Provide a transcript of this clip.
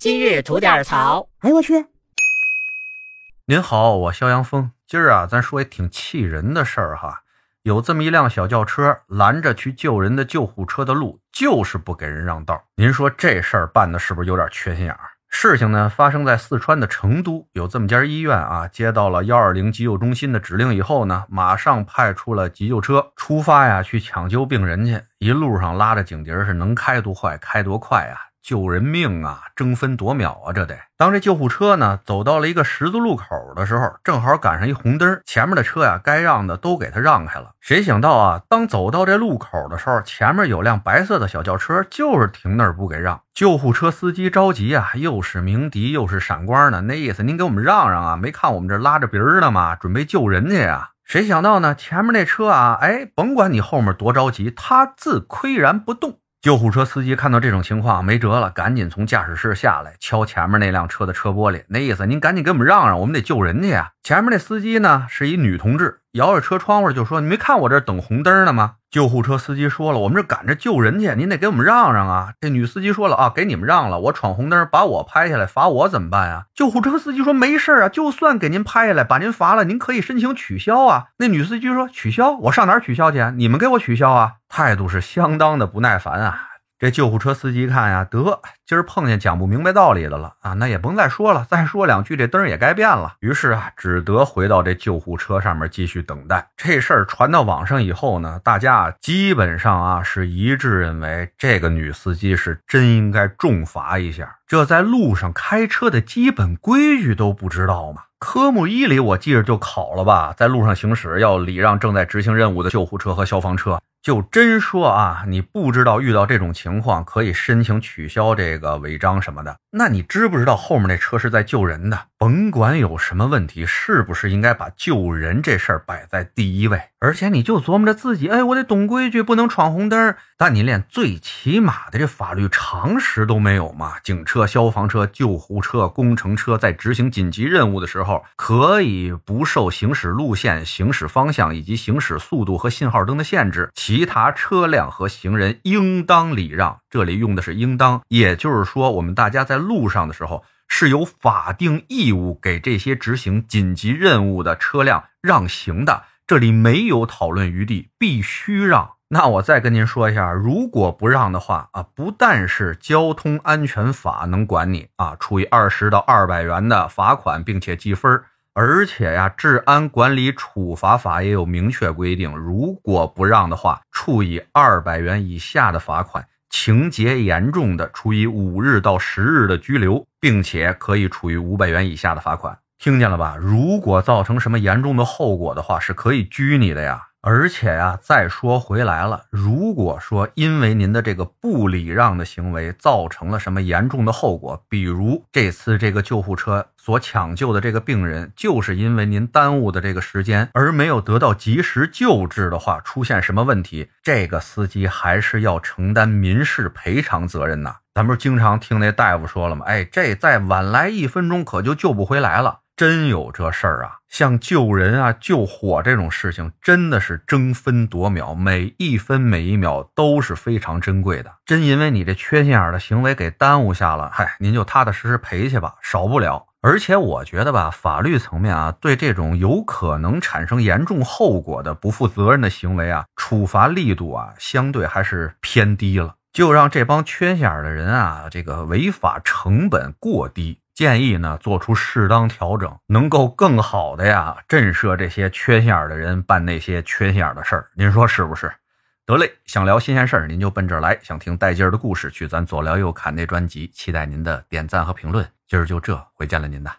今日吐点槽。哎呦我去！您好，我肖阳峰。今儿啊，咱说也挺气人的事儿哈。有这么一辆小轿车拦着去救人的救护车的路，就是不给人让道。您说这事儿办的是不是有点缺心眼儿？事情呢发生在四川的成都，有这么家医院啊，接到了幺二零急救中心的指令以后呢，马上派出了急救车出发呀，去抢救病人去。一路上拉着警笛是能开多快开多快啊！救人命啊，争分夺秒啊，这得。当这救护车呢走到了一个十字路口的时候，正好赶上一红灯，前面的车呀该让的都给他让开了。谁想到啊，当走到这路口的时候，前面有辆白色的小轿车，就是停那儿不给让。救护车司机着急啊，又是鸣笛又是闪光的，那意思您给我们让让啊，没看我们这拉着鼻儿呢吗？准备救人去呀。谁想到呢，前面那车啊，哎，甭管你后面多着急，他自岿然不动。救护车司机看到这种情况没辙了，赶紧从驾驶室下来，敲前面那辆车的车玻璃，那意思您赶紧给我们让让，我们得救人去呀。前面那司机呢是一女同志，摇着车窗户就说：“你没看我这等红灯呢吗？”救护车司机说了：“我们这赶着救人去，您得给我们让让啊。”这女司机说了：“啊，给你们让了，我闯红灯把我拍下来罚我怎么办呀？”救护车司机说：“没事啊，就算给您拍下来把您罚了，您可以申请取消啊。”那女司机说：“取消？我上哪儿取消去？你们给我取消啊？”态度是相当的不耐烦啊。这救护车司机一看呀，得今儿碰见讲不明白道理的了啊，那也甭再说了，再说两句这灯也该变了。于是啊，只得回到这救护车上面继续等待。这事儿传到网上以后呢，大家基本上啊是一致认为这个女司机是真应该重罚一下。这在路上开车的基本规矩都不知道吗？科目一里我记着就考了吧，在路上行驶要礼让正在执行任务的救护车和消防车。就真说啊，你不知道遇到这种情况可以申请取消这个违章什么的。那你知不知道后面那车是在救人的？甭管有什么问题，是不是应该把救人这事儿摆在第一位？而且你就琢磨着自己，哎，我得懂规矩，不能闯红灯。但你连最起码的这法律常识都没有吗？警车、消防车、救护车、工程车在执行紧急任务的时候，可以不受行驶路线、行驶方向以及行驶速度和信号灯的限制。其他车辆和行人应当礼让，这里用的是“应当”，也就是说，我们大家在路上的时候是有法定义务给这些执行紧急任务的车辆让行的，这里没有讨论余地，必须让。那我再跟您说一下，如果不让的话啊，不但是交通安全法能管你啊，处以二十到二百元的罚款，并且记分而且呀，治安管理处罚法也有明确规定，如果不让的话，处以二百元以下的罚款，情节严重的，处以五日到十日的拘留，并且可以处于五百元以下的罚款。听见了吧？如果造成什么严重的后果的话，是可以拘你的呀。而且呀，再说回来了，如果说因为您的这个不礼让的行为造成了什么严重的后果，比如这次这个救护车所抢救的这个病人，就是因为您耽误的这个时间而没有得到及时救治的话，出现什么问题，这个司机还是要承担民事赔偿责任呐。咱不是经常听那大夫说了吗？哎，这再晚来一分钟，可就救不回来了。真有这事儿啊！像救人啊、救火这种事情，真的是争分夺秒，每一分每一秒都是非常珍贵的。真因为你这缺心眼的行为给耽误下了，嗨，您就踏踏实实赔去吧，少不了。而且我觉得吧，法律层面啊，对这种有可能产生严重后果的不负责任的行为啊，处罚力度啊，相对还是偏低了。就让这帮缺心眼的人啊，这个违法成本过低。建议呢，做出适当调整，能够更好的呀震慑这些缺心眼的人办那些缺心眼的事儿。您说是不是？得嘞，想聊新鲜事儿，您就奔这儿来；想听带劲儿的故事，去咱左聊右侃那专辑。期待您的点赞和评论。今儿就这，回见了您的。